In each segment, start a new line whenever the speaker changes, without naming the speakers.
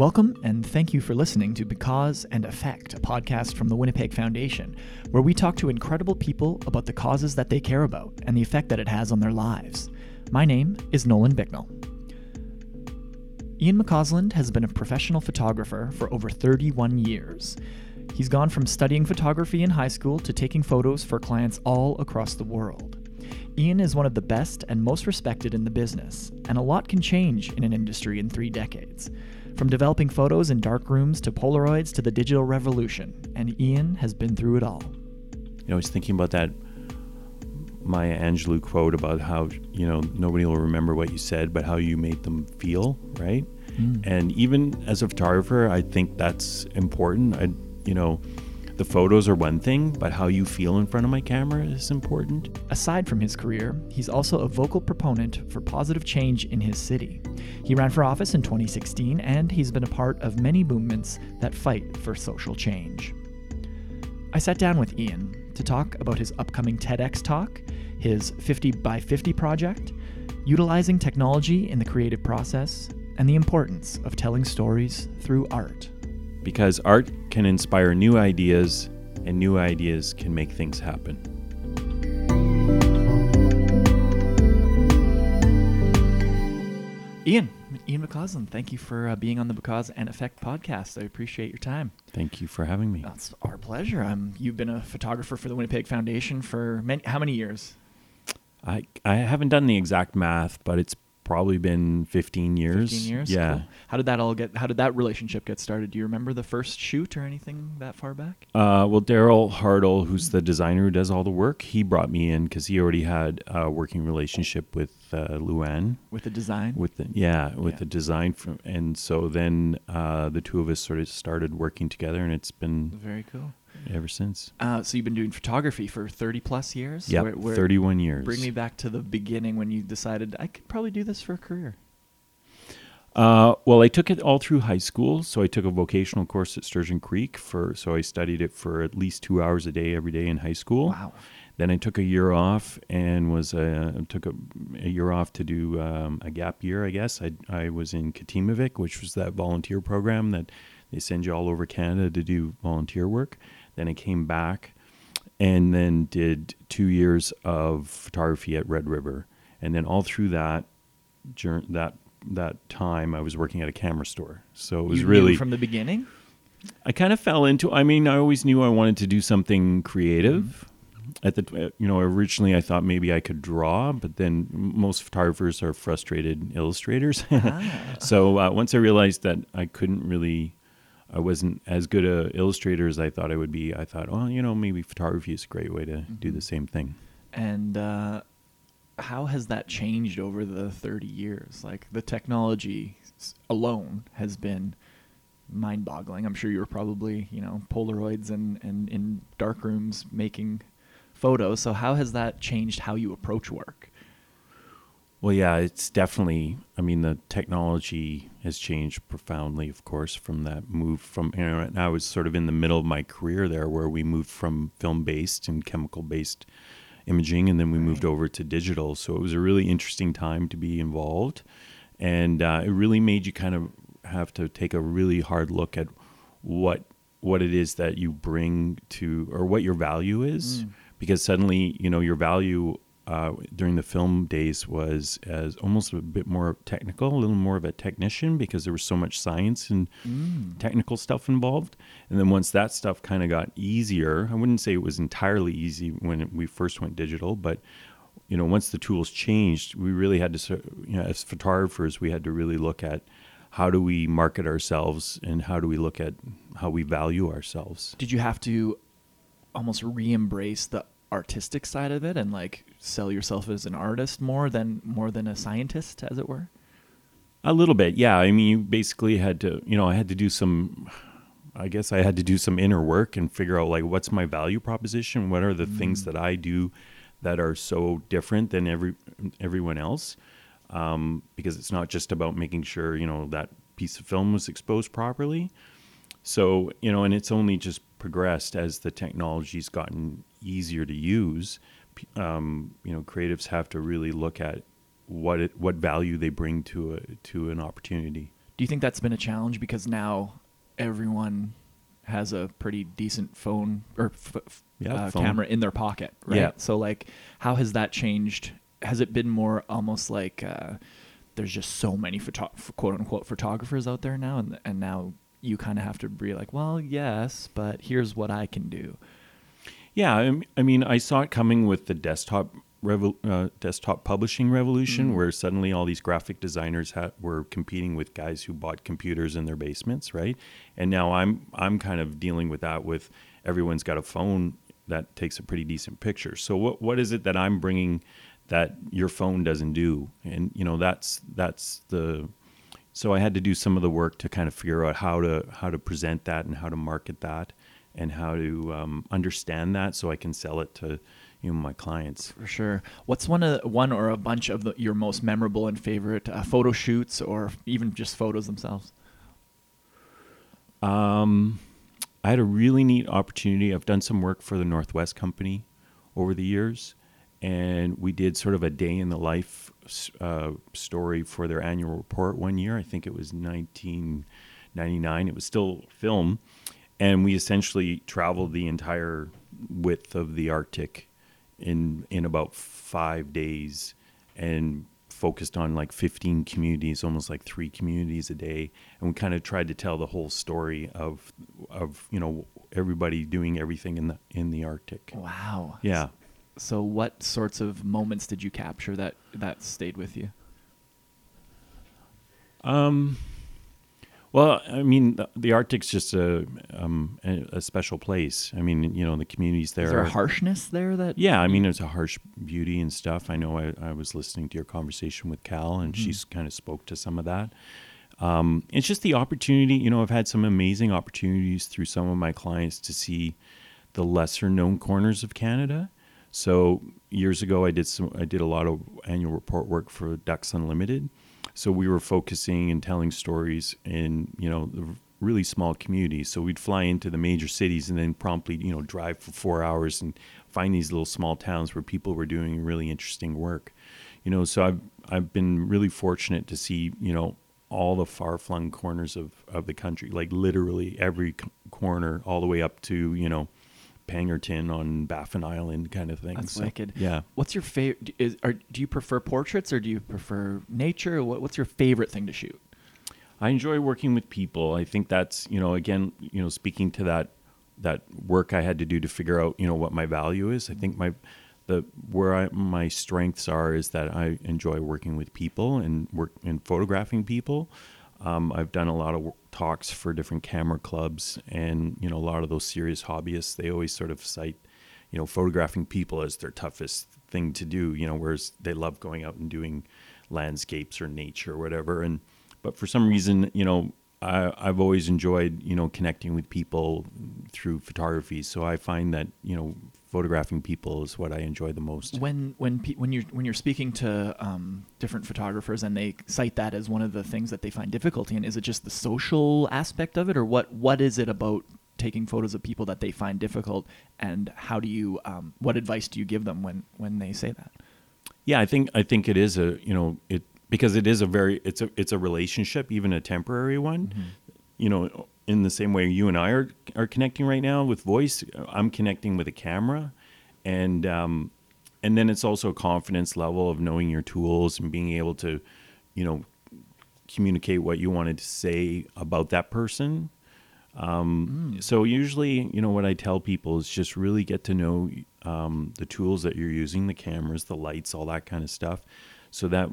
Welcome and thank you for listening to Because and Effect, a podcast from the Winnipeg Foundation, where we talk to incredible people about the causes that they care about and the effect that it has on their lives. My name is Nolan Bicknell. Ian McCausland has been a professional photographer for over 31 years. He's gone from studying photography in high school to taking photos for clients all across the world. Ian is one of the best and most respected in the business, and a lot can change in an industry in three decades. From developing photos in dark rooms to Polaroids to the digital revolution, and Ian has been through it all.
You know, I was thinking about that Maya Angelou quote about how, you know, nobody will remember what you said, but how you made them feel, right? Mm. And even as a photographer, I think that's important. I, you know, the photos are one thing, but how you feel in front of my camera is important.
Aside from his career, he's also a vocal proponent for positive change in his city. He ran for office in 2016, and he's been a part of many movements that fight for social change. I sat down with Ian to talk about his upcoming TEDx talk, his 50 by 50 project, utilizing technology in the creative process, and the importance of telling stories through art
because art can inspire new ideas, and new ideas can make things happen.
Ian, Ian McCausland, thank you for uh, being on the Because and Effect podcast. I appreciate your time.
Thank you for having me.
That's our pleasure. Um, you've been a photographer for the Winnipeg Foundation for many, how many years?
I I haven't done the exact math, but it's probably been 15 years.
15 years?
Yeah.
Cool. How did that all get, how did that relationship get started? Do you remember the first shoot or anything that far back?
Uh, well, Daryl Hartle, who's the designer who does all the work, he brought me in because he already had a working relationship with uh, Luann.
With the design?
With the, yeah, with yeah. the design. From, and so then uh, the two of us sort of started working together and it's been
very cool
ever since.
Uh, so you've been doing photography for 30 plus years?
Yeah, 31 years.
Bring me back to the beginning when you decided I could probably do this for a career.
Uh, well, I took it all through high school. So I took a vocational course at Sturgeon Creek for. So I studied it for at least two hours a day every day in high school.
Wow.
Then I took a year off and was uh, took a, a, year off to do um, a gap year. I guess I I was in Katimavik, which was that volunteer program that they send you all over Canada to do volunteer work. Then I came back and then did two years of photography at Red River. And then all through that, during that that time, I was working at a camera store. So it was
you
really
from the beginning.
I kind of fell into. I mean, I always knew I wanted to do something creative. Mm-hmm. At the you know originally I thought maybe I could draw, but then most photographers are frustrated illustrators. ah. so uh, once I realized that I couldn't really I wasn't as good a illustrator as I thought I would be. I thought, oh, you know, maybe photography is a great way to mm-hmm. do the same thing.
And uh, how has that changed over the 30 years? Like the technology alone has been mind-boggling. I'm sure you were probably, you know, Polaroids and, and in dark rooms making photos. So how has that changed how you approach work?
Well, yeah, it's definitely. I mean, the technology has changed profoundly, of course, from that move from. You know, I was sort of in the middle of my career there, where we moved from film-based and chemical-based imaging, and then we right. moved over to digital. So it was a really interesting time to be involved, and uh, it really made you kind of have to take a really hard look at what what it is that you bring to, or what your value is, mm. because suddenly, you know, your value uh, during the film days was as almost a bit more technical, a little more of a technician because there was so much science and mm. technical stuff involved. And then once that stuff kind of got easier, I wouldn't say it was entirely easy when we first went digital, but you know, once the tools changed, we really had to, you know, as photographers, we had to really look at how do we market ourselves and how do we look at how we value ourselves.
Did you have to almost re-embrace the artistic side of it and like sell yourself as an artist more than more than a scientist as it were?
A little bit yeah. I mean you basically had to you know i had to do some i guess i had to do some inner work and figure out like what's my value proposition? What are the mm. things that i do that are so different than every everyone else? Um, because it's not just about making sure you know that piece of film was exposed properly. So you know and it's only just progressed as the technology's gotten easier to use, um, you know, creatives have to really look at what it, what value they bring to a, to an opportunity.
Do you think that's been a challenge because now everyone has a pretty decent phone or f-
Yeah,
uh,
phone.
camera in their pocket, right?
Yeah.
So like, how has that changed? Has it been more almost like uh, there's just so many photo- quote unquote photographers out there now, and and now you kind of have to be like, well, yes, but here's what I can do.
Yeah, I mean, I saw it coming with the desktop revol- uh, desktop publishing revolution,
Mm.
where suddenly all these graphic designers ha- were competing with guys who bought computers in their basements, right? And now I'm I'm kind of dealing with that. With everyone's got a phone that takes a pretty decent picture. So what what is it that I'm bringing that your phone doesn't do? And you know, that's that's the so I had to do some of the work to kind of figure out how to how to present that and how to market that and how to um, understand that so I can sell it to you know my clients.
For sure. What's one of one or a bunch of the, your most memorable and favorite uh, photo shoots, or even just photos themselves?
Um, I had a really neat opportunity. I've done some work for the Northwest Company over the years, and we did sort of a day in the life uh, story for their annual report one year. I think it was 1999. It was still film, and we essentially traveled the entire width of the Arctic in in about five days, and focused on like 15 communities, almost like three communities a day, and we kind of tried to tell the whole story of of you know everybody doing everything in the in the Arctic.
Wow.
Yeah.
So, what sorts of moments did you capture that that stayed with you?
Um, well, I mean, the, the Arctic's just a, um, a a special place. I mean, you know, the communities there.
Is there
are-
a harshness there that?
Yeah, I mean, there's a harsh beauty and stuff. I know I, I was listening to your conversation with Cal, and
Mhm.
she's kind of spoke to some of that. Um, it's just the opportunity. You know, I've had some amazing opportunities through some of my clients to see the lesser known corners of Canada. So years ago, I did some. I did a lot of annual report work for Ducks Unlimited. So we were focusing and telling stories in you know really small communities. So we'd fly into the major cities and then promptly you know drive for four hours and find these little small towns where people were doing really interesting work. You know, so I've I've been really fortunate to see you know all the far flung corners of of the country, like literally every corner, all the way up to you know Pangnirtung on Baffin Island, kind of thing.
That's
So,
wicked.
Yeah.
What's your favorite? Is are, do you prefer portraits or do you prefer nature? What, what's your favorite thing to shoot?
I enjoy working with people. I think that's you know again you know speaking to that that work I had to do to figure out you know what my value is. I think my the where I, my strengths are is that I enjoy working with people and work and photographing people. Um, I've done a lot of talks for different camera clubs, and you know a lot of those serious hobbyists. They always sort of cite, you know, photographing people as their toughest thing to do. You know, whereas they love going out and doing landscapes or nature or whatever. And but for some reason, you know, I, I've always enjoyed you know connecting with people through photography. So I find that you know photographing people is what I enjoy the most.
When when pe- when you're when you're speaking to um, different photographers and they cite that as one of the things that they find difficulty in, is it just the social aspect of it, or what what is it about taking photos of people that they find difficult, and how do you um, what advice do you give them when when they say that?
Yeah, I think I think it is a you know it because it is a very it's a it's a relationship, even a temporary one. You know, in the same way you and I are are connecting right now with voice, I'm connecting with a camera, and um, and then it's also a confidence level of knowing your tools and being able to, you know, communicate what you wanted to say about that person. Um, So usually, you know, what I tell people is just really get to know um, the tools that you're using, the cameras, the lights, all that kind of stuff, so that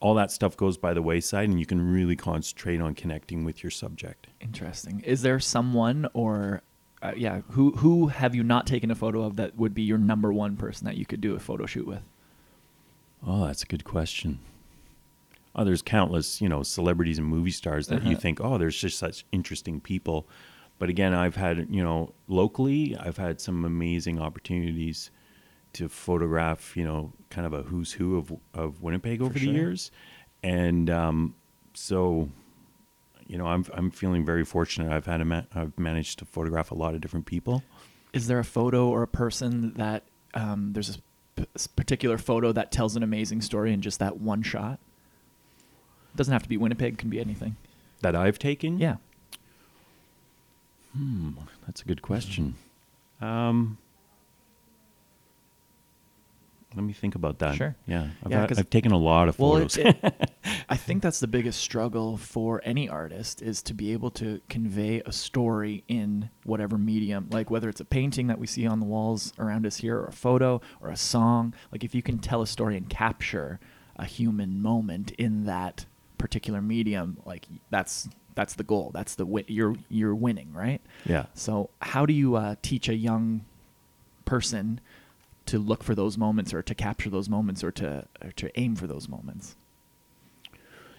all that stuff goes by the wayside, and you can really concentrate on connecting with your subject.
Interesting. Is there someone or uh, yeah, who who have you not taken a photo of that would be your number one person that you could do a photo shoot with?
Oh, that's a good question. Oh, there's countless, you know, celebrities and movie stars that you
Uh-huh.
think, oh, there's just such interesting people. But again, I've had, you know, locally, I've had some amazing opportunities to photograph, you know, kind of a who's who of of Winnipeg over the years, and um, so, you know, I'm I'm feeling very fortunate. I've had a ma- I've managed to photograph a lot of different people.
Is there a photo or a person that um, there's a p- particular photo that tells an amazing story in just that one shot? Doesn't have to be Winnipeg; can be anything.
that I've taken.
Yeah.
Hmm, that's a good question. Um, let me think about that.
Sure.
Yeah, I've,
Yeah,
had- I've taken a lot of
Well,
photos.
it, it- I think that's the biggest struggle for any artist is to be able to convey a story in whatever medium, like whether it's a painting that we see on the walls around us here, or a photo, or a song. Like if you can tell a story and capture a human moment in that particular medium, like that's that's the goal. That's the win- you're you're winning, right?
yeah.
So how do you uh, teach a young person to look for those moments, or to capture those moments, or to or to aim for those moments?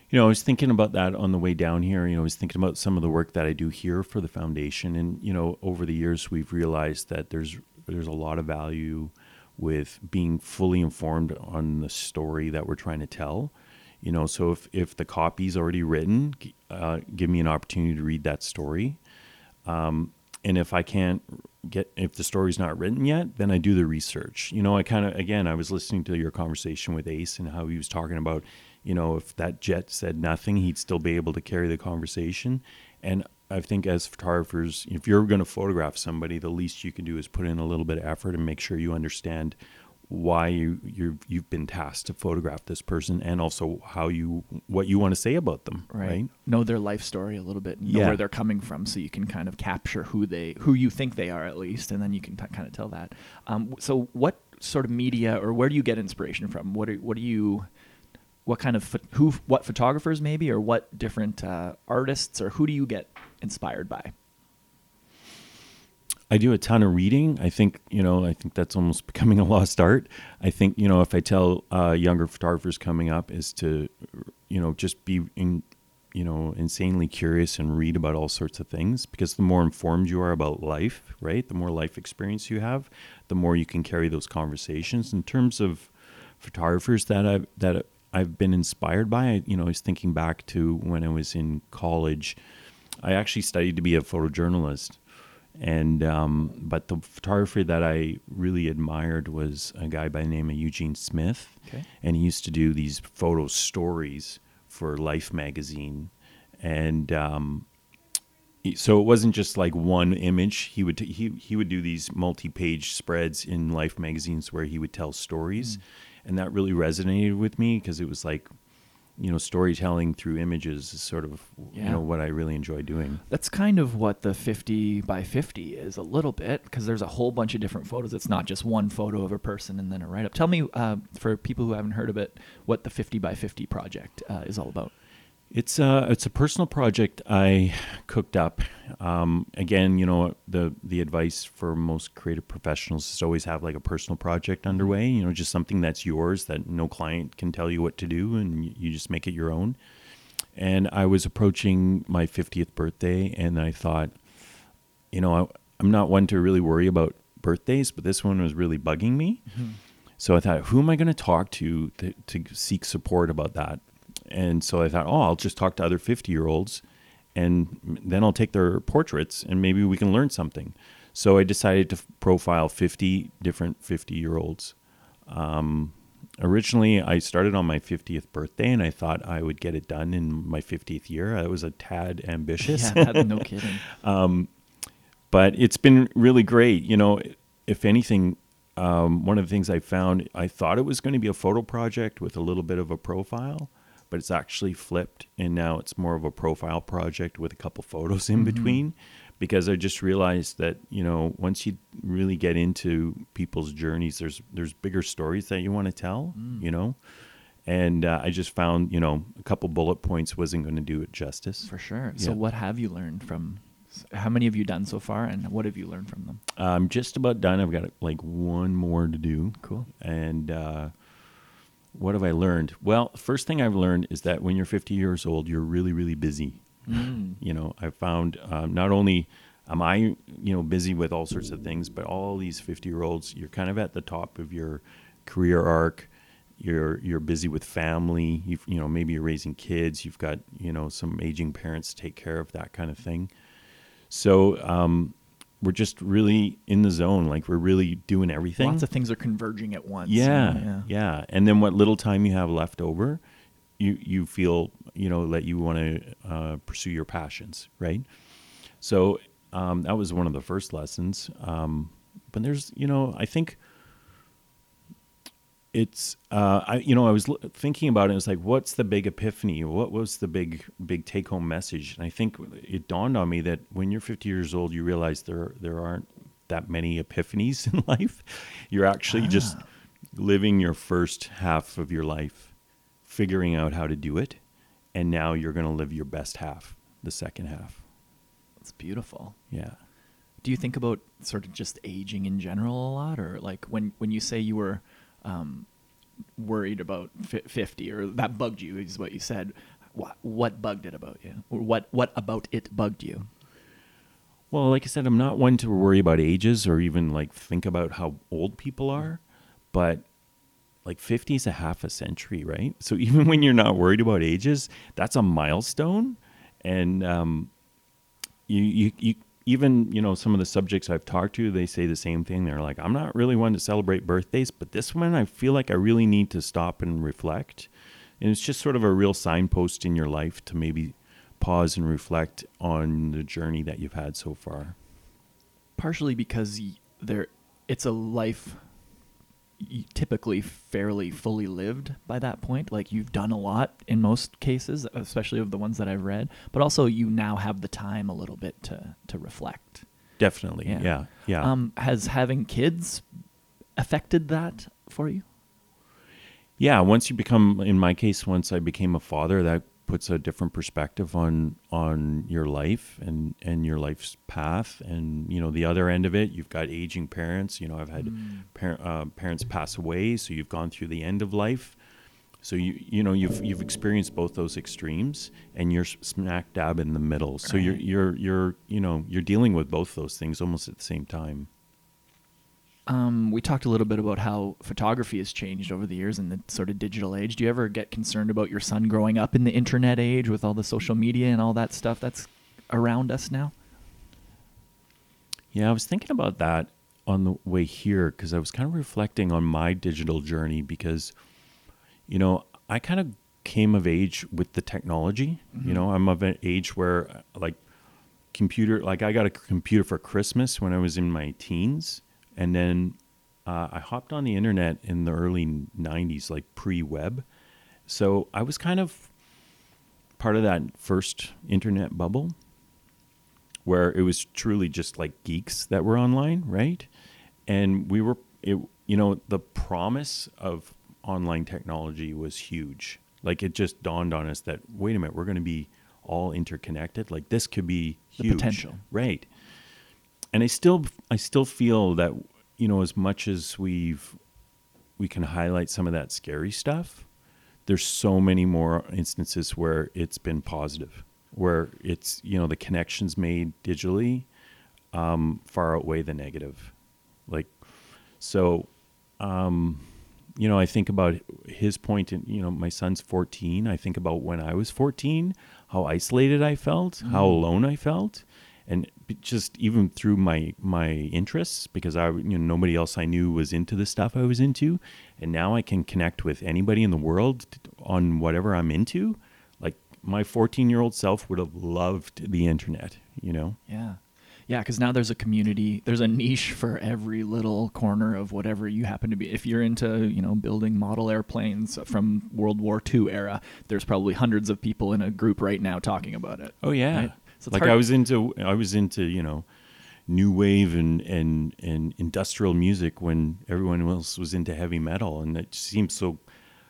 You know, I was thinking about that on the way down here. You know, I was thinking about some of the work that I do here for the foundation, and you know, over the years, we've realized that there's there's a lot of value with being fully informed on the story that we're trying to tell. You know, so if if the copy's already written, uh, give me an opportunity to read that story. Um, and if I can't get if the story's not written yet, then I do the research. You know, I kind of again, I was listening to your conversation with Ace and how he was talking about, you know, if that jet said nothing, he'd still be able to carry the conversation. And I think as photographers, if you're going to photograph somebody, the least you can do is put in a little bit of effort and make sure you understand why you you you've been tasked to photograph this person and also how you what you want to say about them, right?
Know their life story a little bit, know
Yeah.
where they're coming from, so you can kind of capture who they, who you think they are at least, and then you can t- kind of tell that. Um, so, what sort of media, or where do you get inspiration from? What are what do you, what kind of pho- who, what photographers maybe, or what different uh, artists, or who do you get inspired by?
I do a ton of reading. I think, you know, I think that's almost becoming a lost art. I think, you know, if I tell uh, younger photographers coming up is to, you know, just be, in, you know, insanely curious and read about all sorts of things because the more informed you are about life, right, the more life experience you have, the more you can carry those conversations. In terms of photographers that I've that I've been inspired by, you know, I was thinking back to when I was in college. I actually studied to be a photojournalist and um, but the photographer that I really admired was a guy by the name of Eugene Smith,
Okay.
and he used to do these photo stories for Life magazine, and um, so it wasn't just like one image. He would t- he he would do these multi-page spreads in Life magazines where he would tell stories, and that really resonated with me because it was like. You know, storytelling through images is sort of you know what I really enjoy doing.
That's kind of what the 50 by 50 is a little bit because there's a whole bunch of different photos. It's not just one photo of a person and then a write up. Tell me, uh, for people who haven't heard of it, what the 50 by 50 project uh, is all about.
It's a it's a personal project I cooked up. Um, again, you know the the advice for most creative professionals is to always have like a personal project underway. You know, just something that's yours that no client can tell you what to do, and you, just make it your own. And I was approaching my 50th birthday, and I thought, you know, I, I'm not one to really worry about birthdays, but this one was really bugging me. So I thought, who am I going to talk to, to to seek support about that? And so I thought, oh, I'll just talk to other 50 year olds and then I'll take their portraits and maybe we can learn something. So I decided to f- profile 50 different 50 year olds. Um, originally, I started on my 50th birthday and I thought I would get it done in my 50th year. I was a tad ambitious
Yeah, no kidding.
but it's been really great. You know, if anything, um, one of the things I found, I thought it was going to be a photo project with a little bit of a profile, but it's actually flipped, and now it's more of a profile project with a couple photos in between. Because I just realized that you know once you really get into people's journeys, there's there's bigger stories that you want to tell. You know, and uh, I just found you know a couple bullet points wasn't going to do it justice.
For sure. So, what have you learned from? How many have you done so far, and what have you learned from them?
I'm just about done. I've got like one more to do.
Cool.
And uh, what have I learned? Well, first thing I've learned is that when you're 50 years old, you're really, really busy.
Mm.
You know, I found um, not only am I, you know, busy with all sorts of things, but all these 50 year olds, you're kind of at the top of your career arc. You're you're busy with family. You've, you know, maybe you're raising kids. You've got you know some aging parents to take care of, that kind of thing. So um, we're just really in the zone. Like we're really doing everything.
Lots of things are converging at once.
Yeah,
yeah.
yeah, And then what little time you have left over, you you feel you know that you want to uh, pursue your passions, right? So um, that was one of the first lessons. Um, but there's you know I think it's uh, I you know I was l- thinking about it. It's like, what's the big epiphany? What was the big big take home message? And I think it dawned on me that when you're 50 years old, you realize there there aren't that many epiphanies in life. You're actually just
Ah.
living your first half of your life, figuring out how to do it, and now you're going to live your best half, the second half.
It's beautiful.
Yeah.
Do you think about sort of just aging in general a lot, or like when when you say you were um, worried about fi- fifty, or that bugged you, is what you said. What what bugged it about you, or what what about it bugged you?
Well, like I said, I'm not one to worry about ages or even like think about how old people are, but like 50 is a half a century, right? So even when you're not worried about ages, that's a milestone. And um, you, you, you, even, you know, some of the subjects I've talked to, they say the same thing. They're like, I'm not really one to celebrate birthdays, but this one I feel like I really need to stop and reflect. And it's just sort of a real signpost in your life to maybe pause and reflect on the journey that you've had so far.
partially because there it's a life typically fairly fully lived by that point like you've done a lot in most cases especially of the ones that i've read but also you now have the time a little bit to to reflect
Definitely.
Yeah.
Yeah. Yeah.
um has having kids affected that for you
yeah. Once you become, in my case, once I became a father, that puts a different perspective on on your life and and your life's path. And you know the other end of it you've got aging parents. You know i've had
Mm.
par- uh, parents pass away so you've gone through the end of life. So you you know you've you've experienced both those extremes and you're smack dab in the middle. So you're you're you're you know you're dealing with both those things almost at the same time
um, we talked a little bit about how photography has changed over the years in the sort of digital age. Do you ever get concerned about your son growing up in the internet age with all the social media and all that stuff that's around us now?
Yeah, I was thinking about that on the way here because I was kind of reflecting on my digital journey because, you know, I kind of came of age with the technology. You know, I'm of an age where, like, computer, like, I got a computer for Christmas when I was in my teens. And then uh, I hopped on the internet in the early 90s, like pre web. So I was kind of part of that first internet bubble where it was truly just like geeks that were online, right? And we were, it, you know, the promise of online technology was huge. Like it just dawned on us that wait a minute, we're going to be all interconnected. Like this could be
The
huge,
potential.
right? And I still, I still feel that you know, as much as we've we can highlight some of that scary stuff, there's so many more instances where it's been positive, where it's you know the connections made digitally um, far outweigh the negative. Like, so, um, you know, I think about his point. In you know, my son's 14. I think about when I was 14, how isolated I felt, how alone I felt, and just even through my my interests because I you know nobody else I knew was into the stuff I was into, and now I can connect with anybody in the world on whatever I'm into. Like my 14 year old self would have loved the internet, you know.
Yeah. Yeah, because now there's a community, there's a niche for every little corner of whatever you happen to be. If you're into, you know, building model airplanes from World War II era, there's probably hundreds of people in a group right now talking about it.
Oh yeah.
Right? So
like
hard-
I was into I was into, you know, new wave and, and and industrial music when everyone else was into heavy metal and it seems so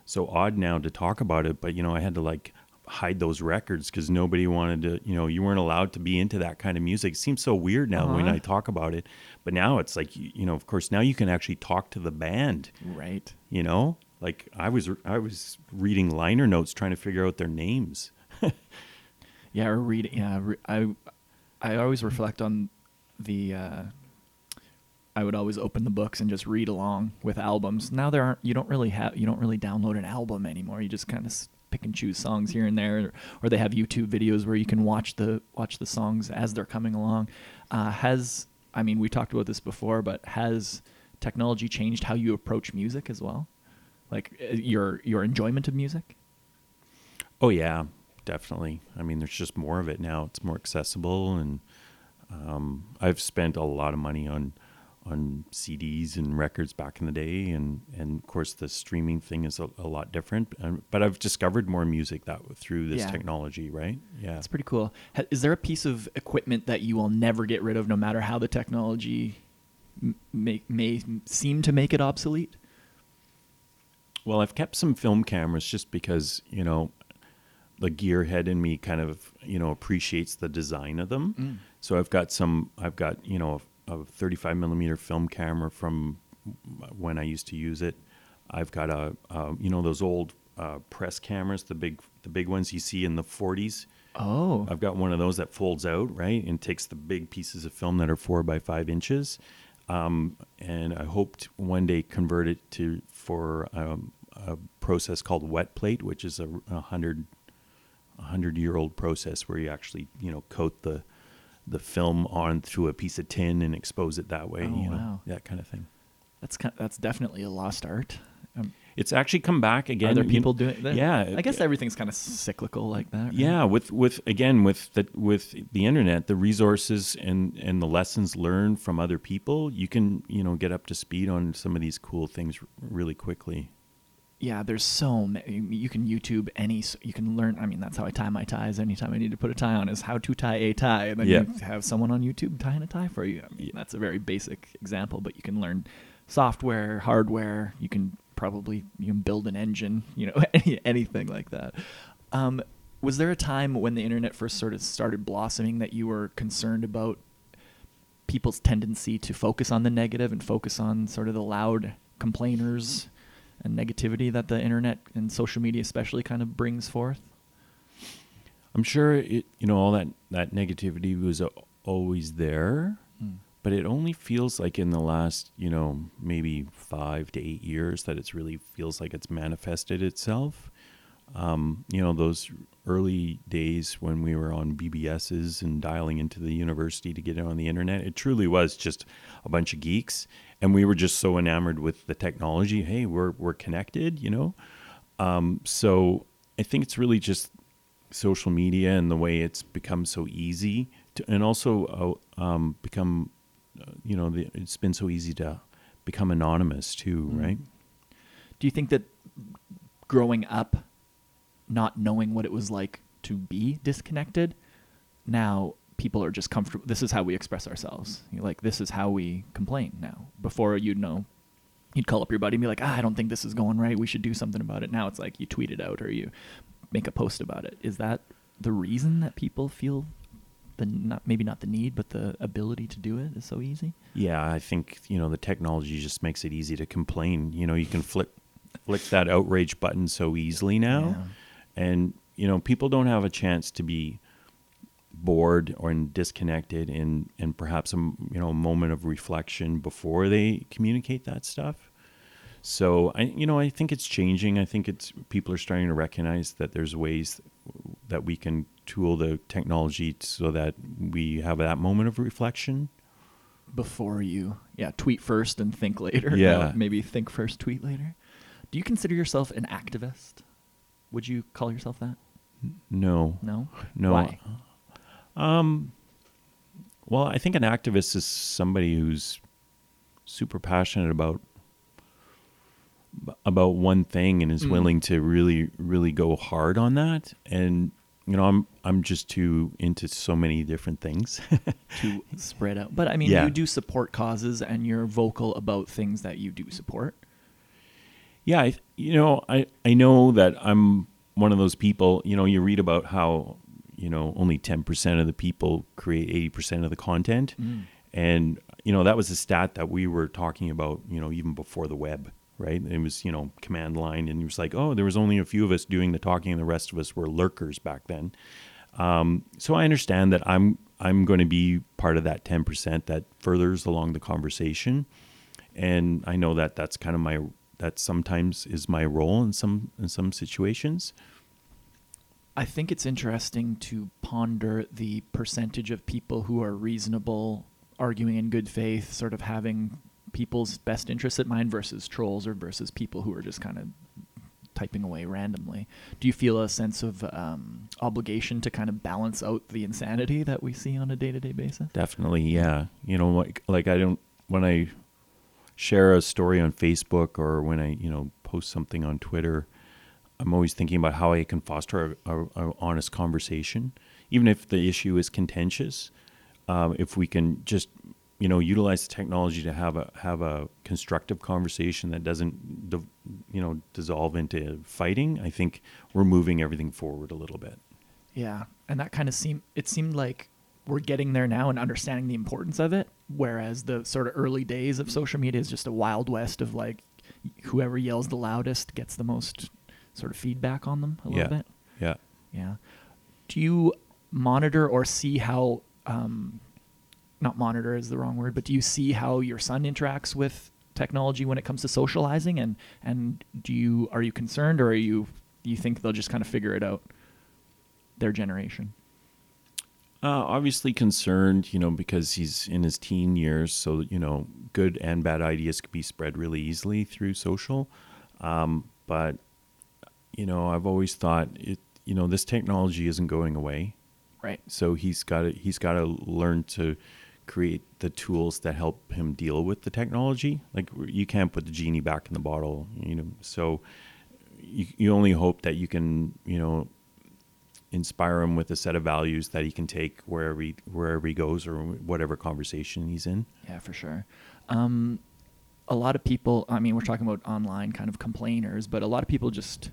so odd now to talk about it, but you know, I had to like hide those records cuz nobody wanted to, you know, you weren't allowed to be into that kind of music. It seems so weird now when
Uh-huh.
I talk about it. But now it's like you know, of course now you can actually talk to the band,
Right.
you know? Like I was I was reading liner notes trying to figure out their names.
Yeah, or reading. Yeah, re- I I always reflect on the. Uh, I would always open the books and just read along with albums. Now there aren't. You don't really have. You don't really download an album anymore. You just kind of pick and choose songs here and there, or, or they have YouTube videos where you can watch the watch the songs as they're coming along. Uh, has I mean we talked about this before, but has technology changed how you approach music as well? Like uh, your your enjoyment of music?
Oh yeah, definitely. I mean, there's just more of it now. It's more accessible, and um, I've spent a lot of money on on CDs and records back in the day, and and of course the streaming thing is a, a lot different. Um, but I've discovered more music that through this
Yeah.
technology, right? Yeah.
it's pretty cool. Is there a piece of equipment that you will never get rid of, no matter how the technology may, may seem to make it obsolete?
Well, I've kept some film cameras just because you know the gearhead in me kind of you know appreciates the design of them. So I've got some. I've got you know a, a 35 millimeter film camera from when I used to use it. I've got a, a you know those old uh, press cameras, the big the big ones you see in the 40s.
Oh,
I've got one of those that folds out, right, and takes the big pieces of film that are four by five inches. Um, and I hoped one day convert it to for um, a process called wet plate, which is a, a hundred a hundred year old process where you actually you know coat the the film on through a piece of tin and expose it that way.
Oh,
you know,
wow.
that kind of thing.
that's kind that's definitely a lost art. Um,
It's actually come back again.
are there
you
people
know-
doing that?
Yeah,
I guess everything's kind of cyclical like that. right?
Yeah, with with again with the with the internet, the resources and and the lessons learned from other people, you can you know get up to speed on some of these cool things really quickly.
Yeah, there's so many. You can YouTube any. You can learn. I mean, that's how I tie my ties. Anytime I need to put a tie on, is how to tie a tie, and then
Yeah.
you have someone on YouTube tying a tie for you. I mean, that's a very basic example, but you can learn software, hardware. You can probably you can build an engine. You know, any, anything like that. Um, was there a time when the internet first sort of started blossoming that you were concerned about people's tendency to focus on the negative and focus on sort of the loud complainers and negativity that the internet and social media especially kind of brings forth?
I'm sure it you know all that that negativity was always there, but it only feels like in the last you know maybe five to eight years that it's really feels like it's manifested itself. Um, you know those early days when we were on BBSs and dialing into the university to get on the internet, it truly was just a bunch of geeks, and we were just so enamored with the technology. Hey, we're we're connected, you know. Um, so I think it's really just social media and the way it's become so easy to, and also uh, um, become, uh, you know, the, it's been so easy to become anonymous too,
Mm.
right?
Do you think that growing up, not knowing what it was like to be disconnected, now people are just comfortable? This is how we express ourselves. You're like, this is how we complain now. Before you'd know, you'd call up your buddy and be like, ah, I don't think this is going right. We should do something about it. Now it's like you tweet it out or you make a post about it. Is that the reason that people feel the not maybe not the need, but the ability to do it is so easy?
Yeah, I think you know the technology just makes it easy to complain. You know, you can flick flick that outrage button so easily now, and you know people don't have a chance to be bored or disconnected in and perhaps a you know moment of reflection before they communicate that stuff. So I you know I think it's changing. I think it's people are starting to recognize that there's ways that we can tool the technology so that we have that moment of reflection.
before you yeah tweet first and think later
Yeah.
No, maybe think first tweet later do you consider yourself an activist would you call yourself that
No.
no
No.
why
Um, well, I think an activist is somebody who's super passionate about about one thing and is
Mm.
willing to really, really go hard on that. And you know, I'm I'm just too into so many different things.
to spread out but i mean
Yeah.
you do support causes and you're vocal about things that you do support
yeah, I, you know, I I know that I'm one of those people. You know, you read about how you know only ten percent of the people create eighty percent of the content. And you know that was a stat that we were talking about. You know, even before the web, right? It was you know command line, and it was like, oh, there was only a few of us doing the talking, and the rest of us were lurkers back then. Um, so I understand that I'm I'm going to be part of that ten percent that furthers along the conversation, and I know that that's kind of my that sometimes is my role in some in some situations.
I think it's interesting to ponder the percentage of people who are reasonable, arguing in good faith, sort of having people's best interests at mind versus trolls or versus people who are just kind of typing away randomly. Do you feel a sense of um, obligation to kind of balance out the insanity that we see on a day to day basis?
Definitely, yeah. You know, like like I don't when I share a story on Facebook or when I you know post something on Twitter, I'm always thinking about how I can foster a, a, a honest conversation, even if the issue is contentious. Um, if we can just you know utilize the technology to have a have a constructive conversation that doesn't you know dissolve into fighting, I think we're moving everything forward a little bit.
Yeah, and that kind of seemed it seemed like we're getting there now and understanding the importance of it. Whereas the sort of early days of social media is just a wild west of like whoever yells the loudest gets the most sort of feedback on them a little
yeah.
bit.
Yeah.
Yeah. Do you monitor or see how, um, not monitor is the wrong word, but do you see how your son interacts with technology when it comes to socializing? And, and do you, are you concerned or are you, you think they'll just kind of figure it out, their generation?
Uh, obviously concerned, you know, because he's in his teen years, so you know, good and bad ideas could be spread really easily through social. Um, but you know, I've always thought it. You know, this technology isn't going away,
Right.
so he's got to he's got to learn to create the tools that help him deal with the technology. Like you can't put the genie back in the bottle, you know. So you, you only hope that you can, you know, inspire him with a set of values that he can take wherever he wherever he goes or whatever conversation he's in.
Yeah, for sure. Um, a lot of people, I mean, we're talking about online kind of complainers, but a lot of people just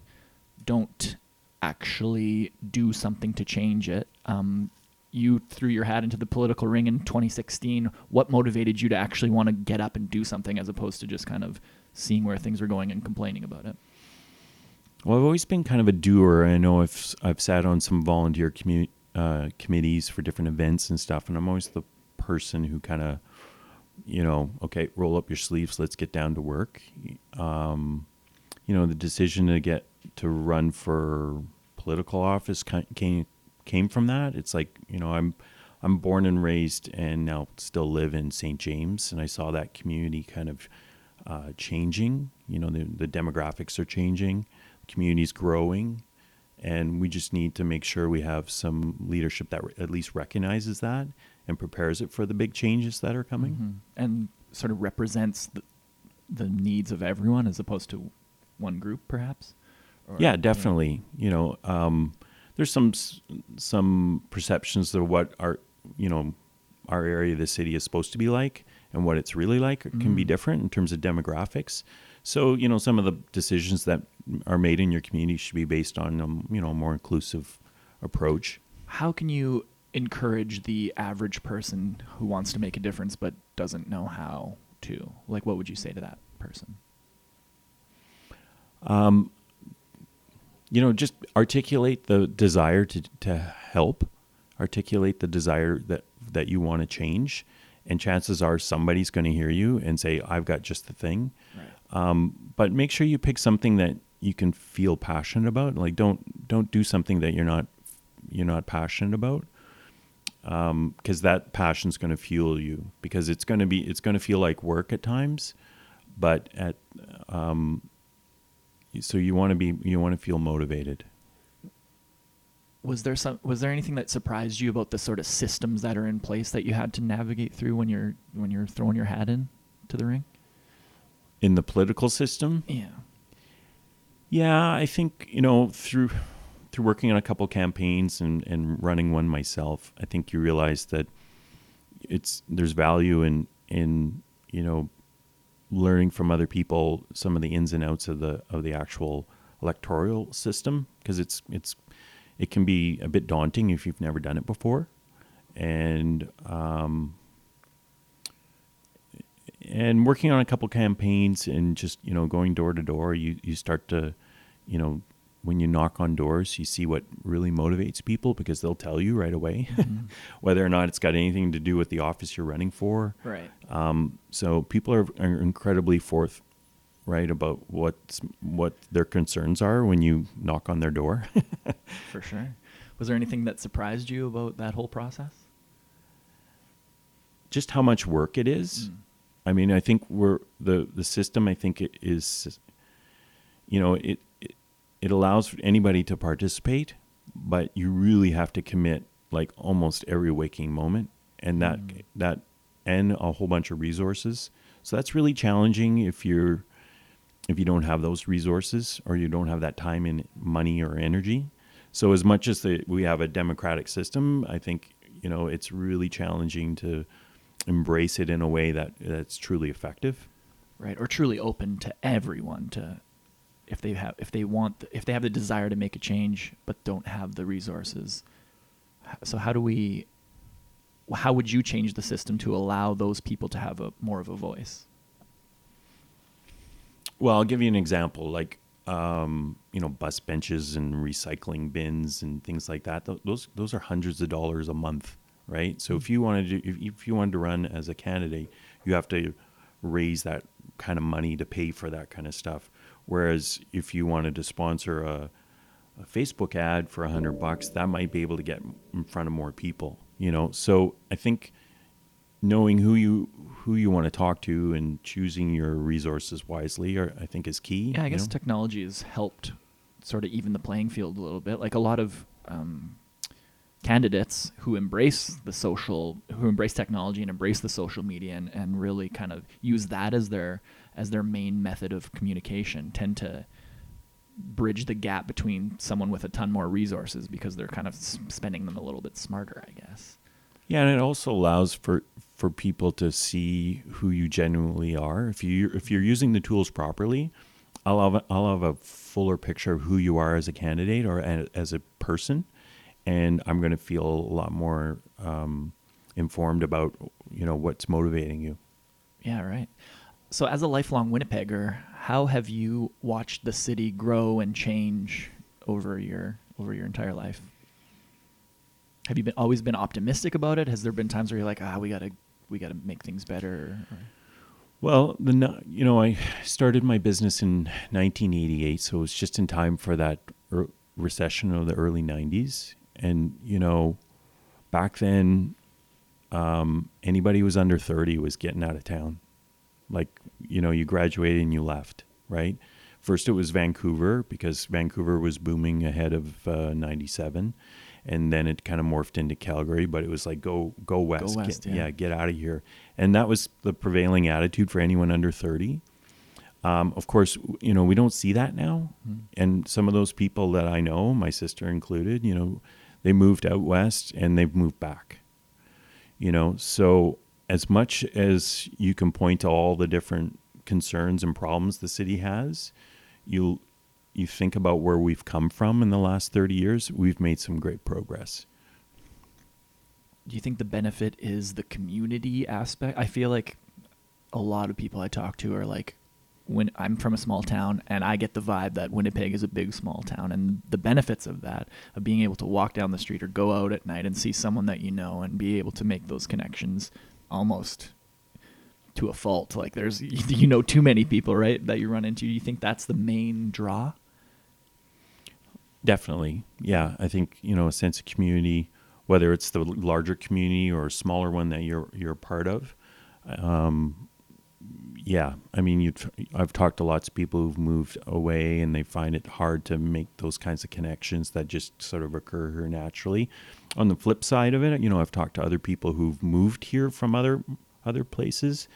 don't actually do something to change it. Um, you threw your hat into the political ring in 2016. What motivated you to actually want to get up and do something as opposed to just kind of seeing where things are going and complaining about it?
Well, I've always been kind of a doer. I know I've I've sat on some volunteer commu- uh, committees for different events and stuff, and I'm always the person who kind of, you know, okay, roll up your sleeves, let's get down to work. Um, you know, the decision to get to run for political office came came from that. It's like you know, I'm I'm born and raised and now still live in St. James, and I saw that community kind of uh, changing. You know, the, the demographics are changing, the community's growing, and we just need to make sure we have some leadership that re- at least recognizes that and prepares it for the big changes that are coming.
Mhm. And sort of represents the, the needs of everyone as opposed to one group, perhaps? Or-
Yeah, definitely. You know, um, there's some some perceptions of what our you know our area of the city is supposed to be like and what it's really like can be
Mm.
different in terms of demographics. So you know, some of the decisions that are made in your community should be based on um, you know a more inclusive approach.
How can you encourage the average person who wants to make a difference but doesn't know how to? Like, what would you say to that person?
Um, you know, just articulate the desire to to help, articulate the desire that that you want to change, and chances are somebody's going to hear you and say, "I've got just the thing."
Right.
Um, but make sure you pick something that you can feel passionate about. Like don't don't do something that you're not you're not passionate about, because that passion's going to fuel you. Because it's going to be it's going to feel like work at times, but at um, so you want to be you want to feel motivated.
Was there some? Was there anything that surprised you about the sort of systems that are in place that you had to navigate through when you're when you're throwing your hat in to the ring?
In the political system,
Yeah.
Yeah, I think you know through through working on a couple campaigns and, and running one myself, I think you realize that it's there's value in in you know learning from other people some of the ins and outs of the of the actual electoral system because it's it's it can be a bit daunting if you've never done it before, and um, and working on a couple campaigns and just you know going door to door you you start to you know when you knock on doors you see what really motivates people because they'll tell you right away
Mhm.
whether or not it's got anything to do with the office you're running for
Right.
um, so people are, are incredibly forth right about what what their concerns are when you knock on their door
For sure. Was there anything that surprised you about that whole process?
just how much work it is
Mm.
I mean, I think we're the the system. I think it is, you know, it, it it allows anybody to participate, but you really have to commit like almost every waking moment, and that
Mm.
that and a whole bunch of resources. So that's really challenging if you're if you don't have those resources or you don't have that time and money or energy. So as much as the, we have a democratic system, I think you know it's really challenging to embrace it in a way that that's truly effective.
right or truly open to everyone to if they have if they want if they have the desire to make a change but don't have the resources so how do we how would you change the system to allow those people to have a more of a voice
Well, I'll give you an example, like um, you know, bus benches and recycling bins and things like that. Th- Those those are hundreds of dollars a month, right? So if you wanted to, if, if you wanted to run as a candidate, you have to raise that kind of money to pay for that kind of stuff. Whereas if you wanted to sponsor a, a Facebook ad for a hundred bucks, that might be able to get in front of more people. You know, so I think knowing who you who you want to talk to and choosing your resources wisely are, I think is key.
yeah i guess
know?
technology has helped sort of even the playing field a little bit like a lot of um, candidates who embrace the social who embrace technology and embrace the social media and, and really kind of use that as their as their main method of communication tend to bridge the gap between someone with a ton more resources because they're kind of s- spending them a little bit smarter i guess
Yeah, and it also allows for for people to see who you genuinely are. If you if you're using the tools properly, I'll have I'll have a fuller picture of who you are as a candidate or as a person, and I'm going to feel a lot more um, informed about you know what's motivating you.
Yeah, right. So, as a lifelong Winnipegger, how have you watched the city grow and change over your over your entire life? Have you been always been optimistic about it? Has there been times where you're like, ah, we gotta we gotta make things better? Or,
Well, the you know I started my business in 1988, so it was just in time for that er- recession of the early 90s, and you know, back then, um, anybody who was under 30 was getting out of town. Like you know, you graduated and you left, right? First, it was Vancouver because Vancouver was booming ahead of uh, 97. And then it kind of morphed into Calgary, but it was like go go west,
west,
get,
yeah.
yeah, get out of here. And that was the prevailing attitude for anyone under 30. Um, of course, you know, we don't see that now.
Hmm.
And some of those people that I know, my sister included, you know, they moved out west and they've moved back. You know, so as much as you can point to all the different concerns and problems the city has, you you think about where we've come from in the last 30 years, we've made some great progress.
do you think the benefit is the community aspect? I feel like a lot of people I talk to are like, when I'm from a small town and I get the vibe that Winnipeg is a big small town and the benefits of that of being able to walk down the street or go out at night and see someone that you know and be able to make those connections almost to a fault like there's you know too many people right that you run into do you think that's the main draw
Definitely. Yeah. I think, you know, a sense of community, whether it's the larger community or a smaller one that you're you're part of. Um, yeah. I mean, you I've talked to lots of people who've moved away and they find it hard to make those kinds of connections that just sort of occur here naturally. On the flip side of it, you know, I've talked to other people who've moved here from other other places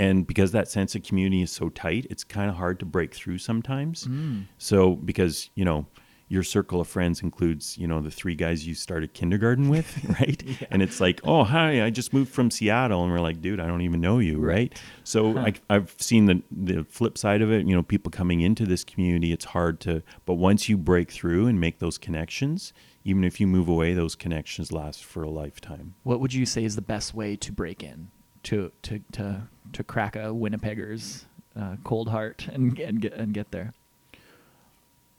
and because that sense of community is so tight, it's kind of hard to break through sometimes. Mm. So because, you know, your circle of friends includes, you know, the three guys you started kindergarten with, right? And it's like, oh, hi, I just moved from Seattle. And we're like, dude, I don't even know you, right? So I, I've seen the, the flip side of it, you know, people coming into this community, it's hard to, but once you break through and make those connections, even if you move away, those connections last for a lifetime.
what would you say is the best way to break in to to to to crack a Winnipegger's uh, cold heart and and get and get there?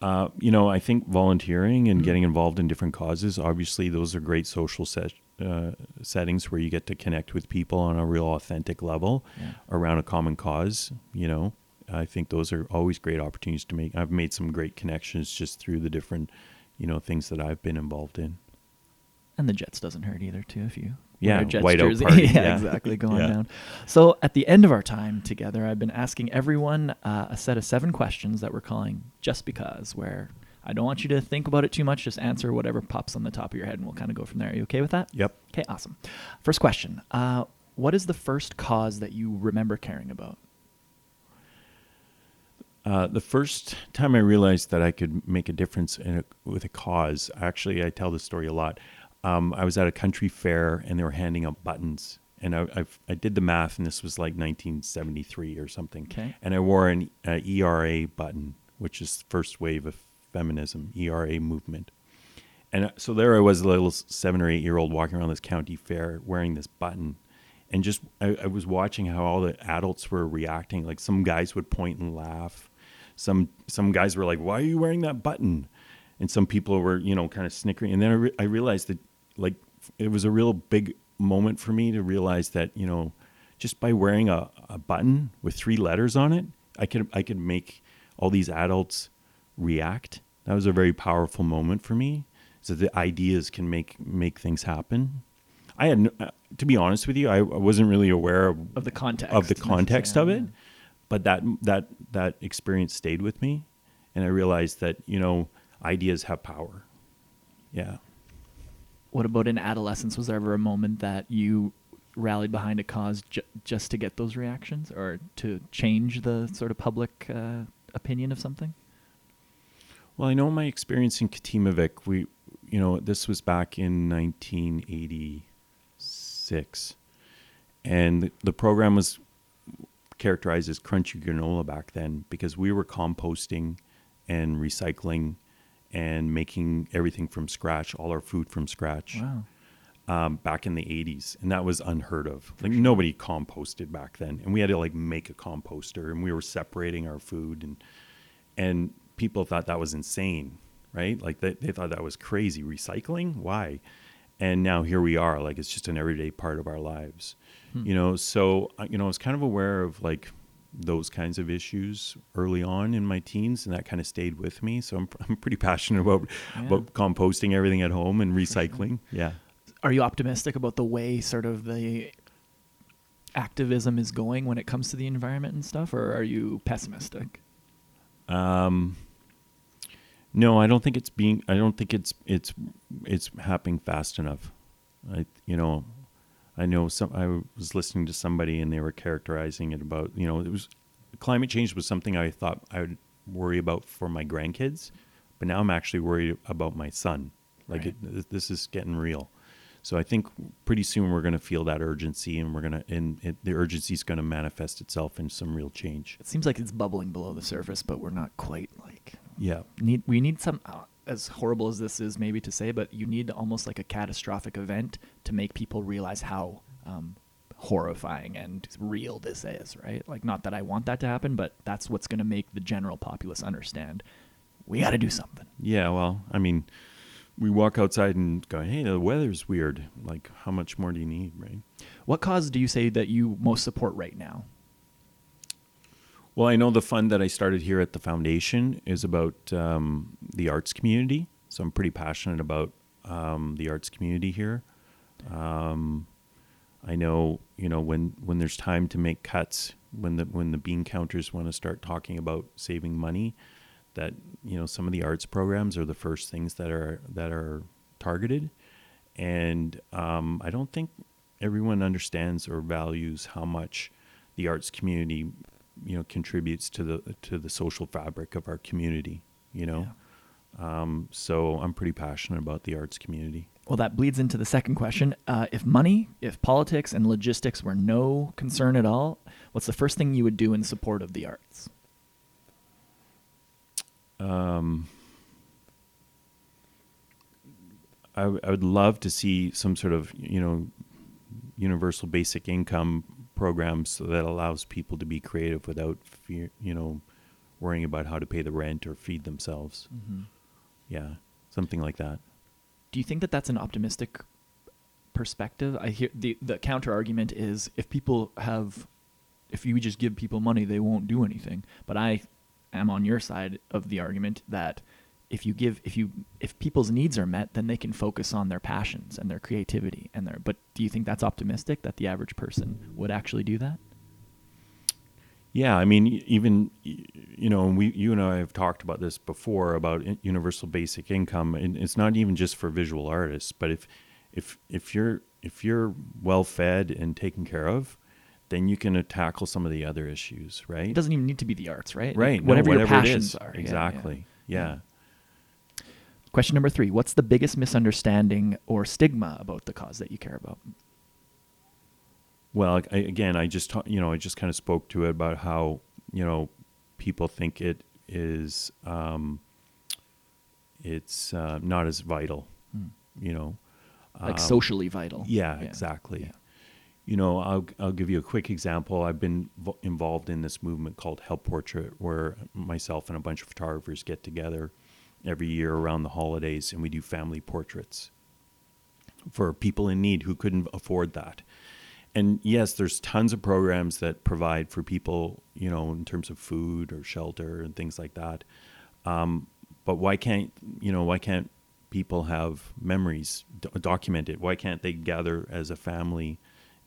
Uh, you know, I think volunteering and getting involved in different causes, obviously, those are great social set, uh, settings where you get to connect with people on a real authentic level
Yeah.
around a common cause. You know, I think those are always great opportunities to make. I've made some great connections just through the different, you know, things that I've been involved in.
And the Jets doesn't hurt either, too. If you
Yeah,
Jets
whiteout
jersey,
party,
yeah,
yeah.
exactly, going
Yeah.
down. So at the end of our time together, I've been asking everyone uh, a set of seven questions that we're calling "Just Because," where I don't want you to think about it too much. Just answer whatever pops on the top of your head, and we'll kind of go from there. Are you okay with that?
Yep.
Okay, awesome. First question: uh, What is the first cause that you remember caring about?
Uh, the first time I realized that I could make a difference in a, with a cause, actually, I tell this story a lot. Um, I was at a country fair and they were handing out buttons, and I, I've, I did the math, and this was like 1973 or something.
Okay.
And I wore an uh, ERA button, which is first wave of feminism, ERA movement. And uh, so there I was, a little seven or eight year old walking around this county fair wearing this button. And just, I, I was watching how all the adults were reacting. Like some guys would point and laugh. Some, some guys were like, why are you wearing that button? And some people were, you know, kind of snickering. And then I, re- I realized that, like, it was a real big moment for me to realize that, you know, just by wearing a, a button with three letters on it, I could, I could make all these adults react. That was a very powerful moment for me. So the ideas can make make things happen. I had, no, uh, to be honest with you, I, I wasn't really aware of,
Of the context.
of the context of it, but that that that experience stayed with me, and I realized that you know ideas have power. Yeah.
What about in adolescence? Was there ever a moment that you rallied behind a cause ju- just to get those reactions or to change the sort of public uh, opinion of something?
Well, I know my experience in Katimavik, we, you know, this was back in 1986. And the program was characterized as crunchy granola back then because we were composting and recycling and making everything from scratch, all our food from scratch
Wow.
um, back in the 80s and that was unheard of. Like nobody composted back then. And we had to like make a composter and we were separating our food and and people thought that was insane right? Like they, they thought that was crazy. Recycling? Why? And now here we are like it's just an everyday part of our lives. You know so uh, you know i was kind of aware of like those kinds of issues early on in my teens and that kind of stayed with me so i'm, I'm pretty passionate about
Yeah.
about composting everything at home and recycling yeah
Are you optimistic about the way sort of the activism is going when it comes to the environment and stuff, or are you pessimistic?
Um, no, I don't think it's being. I don't think it's it's it's happening fast enough. I you know, I know some. I was listening to somebody and they were characterizing it about you know it was climate change was something I thought I would worry about for my grandkids, but now I'm actually worried about my son. Like
Right.
it, this is getting real. So I think pretty soon we're going to feel that urgency, and we're going to, and it, the urgency is going to manifest itself in some real change.
It seems like it's bubbling below the surface, but we're not quite like
Yeah.
need. We need some. Uh, as horrible as this is, maybe to say, but you need almost like a catastrophic event to make people realize how um, horrifying and real this is, right? Like, not that I want that to happen, but that's what's going to make the general populace understand. We got to do something.
Yeah, well, I mean, we walk outside and go, "Hey, the weather's weird." Like, how much more do you need, right?
What cause do you say that you most support right now?
Well, I know the fund that I started here at the foundation is about um, the arts community, so I'm pretty passionate about um, the arts community here. Um, I know, you know, when when there's time to make cuts, when the when the bean counters want to start talking about saving money, that you know some of the arts programs are the first things that are that are targeted, and um, I don't think everyone understands or values how much the arts community, you know, contributes to the to the social fabric of our community. You know, um, so I'm pretty passionate about the arts community.
Well, that bleeds into the second question. Uh, if money, if politics and logistics were no concern at all, what's the first thing you would do in support of the arts?
um, I, w- I would love to see some sort of you know universal basic income program so that allows people to be creative without fear, you know worrying about how to pay the rent or feed themselves. Mm-hmm. Yeah, something like that.
Do you think that that's an optimistic perspective? I hear the the counter argument is if people have, if you just give people money, they won't do anything. But I am on your side of the argument that if you give if you if people's needs are met, then they can focus on their passions and their creativity and their. But do you think that's optimistic that the average person would actually do that?
Yeah, I mean, even you know, we, you and I have talked about this before about universal basic income, and it's not even just for visual artists. But if, if, if you're if you're well fed and taken care of, then you can uh, tackle some of the other issues, right?
It doesn't even need to be the arts, right?
right, no,
Whatever, your passions
is.
are. Yeah, yeah.
Exactly. yeah.
Question number three: What's the biggest misunderstanding or stigma about the cause that you care about?
Well, I, again, I just ta- you know I just kind of spoke to it about how you know people think it is um, it's uh, not as vital, you know.
Like
Um,
socially vital.
Yeah, exactly.
Yeah.
You know, I'll I'll give you a quick example. I've been vo- involved in this movement called Help Portrait, where myself and a bunch of photographers get together every year around the holidays, and we do family portraits for people in need who couldn't afford that. And yes, there's tons of programs that provide for people, you know, in terms of food or shelter and things like that. Um, but why can't you know why can't people have memories do- documented? Why can't they gather as a family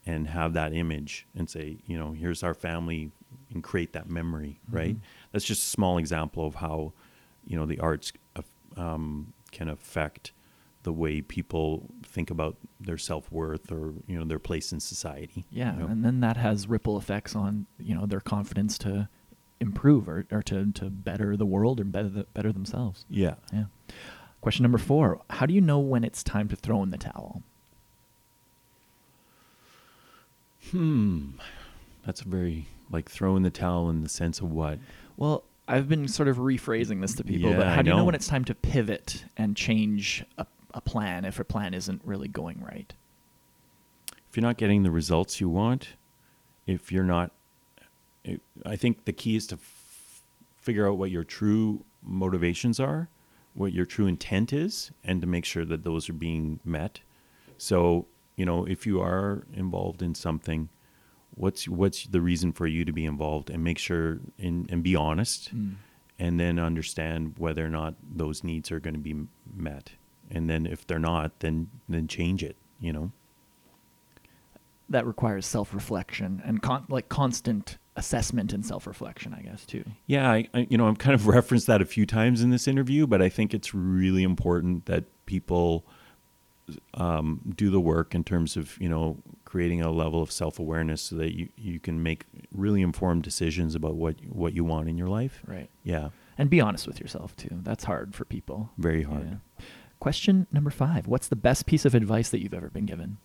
and have that image and say, you know, here's our family and create that memory, right? That's just a small example of how, you know, the arts um, can affect the way people think about their self worth or you know their place in society.
Yeah,
you know?
and then that has ripple effects on you know their confidence to improve or, or to, to better the world or better the, better themselves.
yeah.
Yeah. Question number four: How do you know when it's time to throw in the towel?
Hmm. That's a very like throwing the towel in the sense of what?
Well, I've been sort of rephrasing this to people, but how do you know
know.
when it's time to pivot and change a, a plan if a plan isn't really going right?
If you're not getting the results you want, if you're not, it, I think the key is to f- figure out what your true motivations are, what your true intent is, and to make sure that those are being met. So, you know, if you are involved in something, what's what's the reason for you to be involved, and make sure and, and be honest, mm. and then understand whether or not those needs are going to be met, and then if they're not, then then change it. You know.
That requires self-reflection and con- like constant assessment and self-reflection, I guess too.
Yeah, I, I you know I've kind of referenced that a few times in this interview, but I think it's really important that people um, do the work in terms of you know creating a level of self awareness so that you, you can make really informed decisions about what what you want in your life.
Right.
Yeah,
And be honest with yourself too. That's hard for people.
very hard.
Yeah. Question number five: What's the best piece of advice that you've ever been given?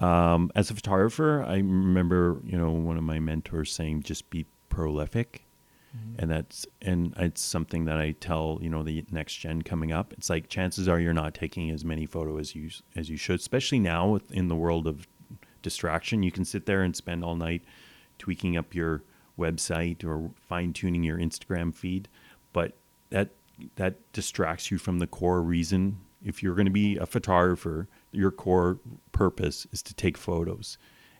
Um, as a photographer, I remember you know one of my mentors saying just be prolific. And that's and it's something that I tell you know the next gen coming up. It's like chances are you're not taking as many photos as you as you should, especially now in the world of distraction. You can sit there and spend all night tweaking up your website or fine tuning your Instagram feed, but that that distracts you from the core reason. If you're going to be a photographer, your core purpose is to take photos.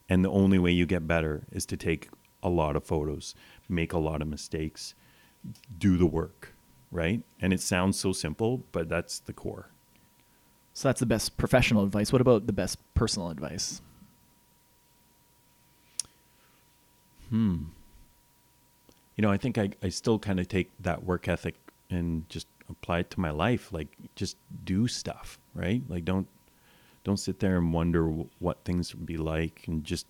And the only way you get better is to take a lot of photos, make a lot of mistakes, do the work, right? And it sounds so simple, but that's the core.
So that's the best professional advice. What about the best personal advice?
Hmm. You know, I think I, I still kind of take that work ethic and just apply it to my life. Like, just do stuff, right? Like, don't don't sit there and wonder w- what things would be like, and just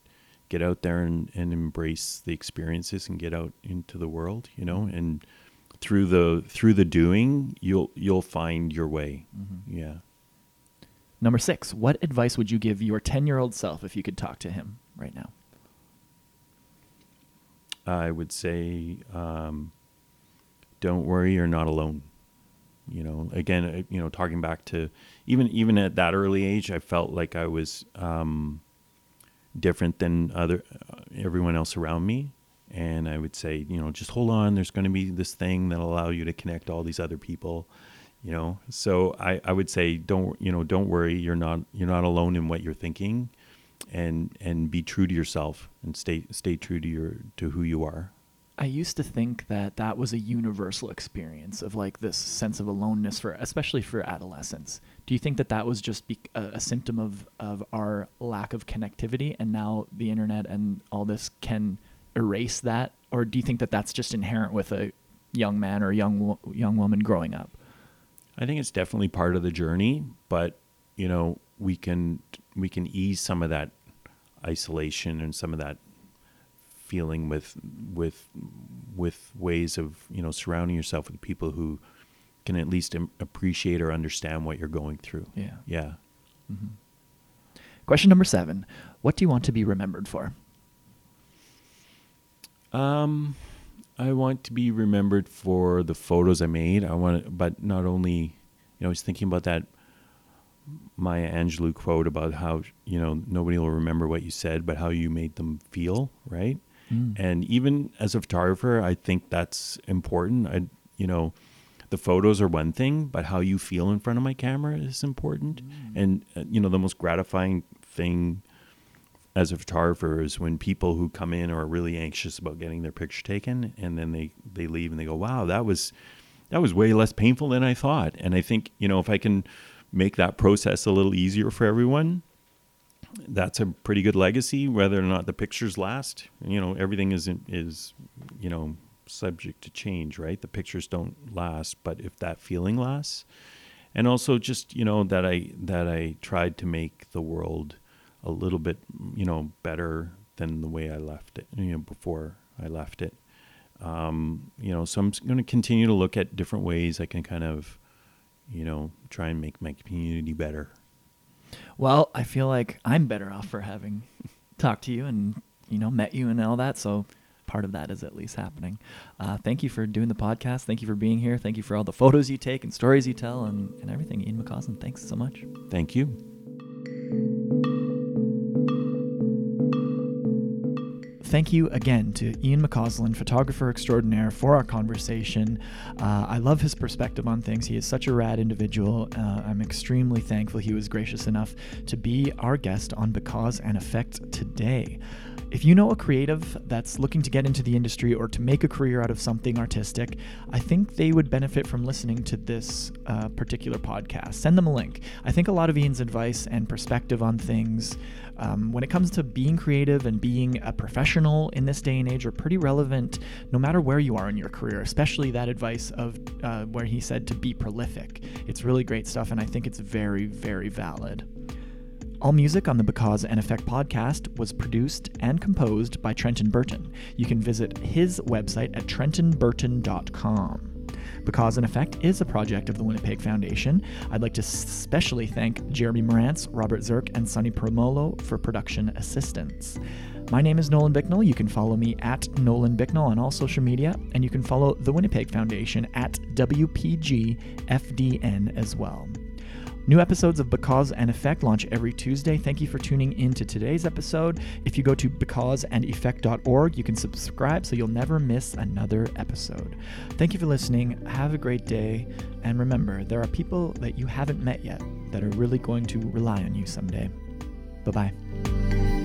get out there and, and embrace the experiences and get out into the world. You know, and through the through the doing, you'll you'll find your way. Yeah.
Number six: What advice would you give your ten-year-old self if you could talk to him right now?
I would say, um, don't worry, you're not alone. You know, again, uh, you know, talking back to even even at that early age, I felt like I was um, different than other uh, everyone else around me, and I would say, you know, just hold on. There's going to be this thing that'll allow you to connect all these other people. You know, so I, I would say, don't you know, don't worry. You're not you're not alone in what you're thinking and and be true to yourself and stay stay true to your to who you are.
I used to think that that was a universal experience of like this sense of aloneness for, especially for adolescents. Do you think that that was just be- a, a symptom of of our lack of connectivity, and now the internet and all this can erase that, or do you think that that's just inherent with a young man or young wo- young woman growing up?
I think it's definitely part of the journey, but you know, we can we can ease some of that isolation and some of that feeling with with with ways of you know surrounding yourself with people who can at least im- appreciate or understand what you're going through.
Yeah.
Yeah.
Question number seven: What do you want to be remembered for?
Um, I want to be remembered for the photos I made. I want, to, but not only, you know, I was thinking about that Maya Angelou quote about how you know nobody will remember what you said, but how you made them feel, right?
Mm.
And even as a photographer, I think that's important. I, you know, the photos are one thing, but how you feel in front of my camera is important. And uh, you know, the most gratifying thing as a photographer is when people who come in are really anxious about getting their picture taken, and then they they leave and they go, "Wow, that was that was way less painful than I thought." And I think you know, if I can make that process a little easier for everyone, that's a pretty good legacy. Whether or not the pictures last, you know, everything is is you know subject to change, right? The pictures don't last, but if that feeling lasts, and also just you know that I that I tried to make the world a little bit you know better than the way I left it, you know, before I left it. Um, you know, so I'm going to continue to look at different ways I can kind of, you know, try and make my community better.
Well, I feel like I'm better off for having talked to you and you know met you and all that. So part of that is at least happening. Uh, thank you for doing the podcast. Thank you for being here. Thank you for all the photos you take and stories you tell and, and everything. Ian McCausland, thanks so much.
Thank you.
Thank you again to Ian McCausland, photographer extraordinaire, for our conversation. Uh, I love his perspective on things. He is such a rad individual. Uh, I'm extremely thankful he was gracious enough to be our guest on Because and Effect today. If you know a creative that's looking to get into the industry or to make a career out of something artistic, I think they would benefit from listening to this uh, particular podcast. Send them a link. I think a lot of Ian's advice and perspective on things um, when it comes to being creative and being a professional in this day and age are pretty relevant no matter where you are in your career, especially that advice of uh, where he said to be prolific. It's really great stuff, and I think it's very, very valid. All music on the Because and Effect podcast was produced and composed by Trenton Burton. You can visit his website at trentonburton.com. Because and Effect is a project of the Winnipeg Foundation. I'd like to especially thank Jeremy Morantz, Robert Zirk, and Sonny Promolo for production assistance. My name is Nolan Bicknell. You can follow me at Nolan Bicknell on all social media, and you can follow the Winnipeg Foundation at WPGFDN as well. New episodes of Because and Effect launch every Tuesday. Thank you for tuning in to today's episode. If you go to becauseandeffect.org, you can subscribe so you'll never miss another episode. Thank you for listening. Have a great day. And remember, there are people that you haven't met yet that are really going to rely on you someday. Bye bye.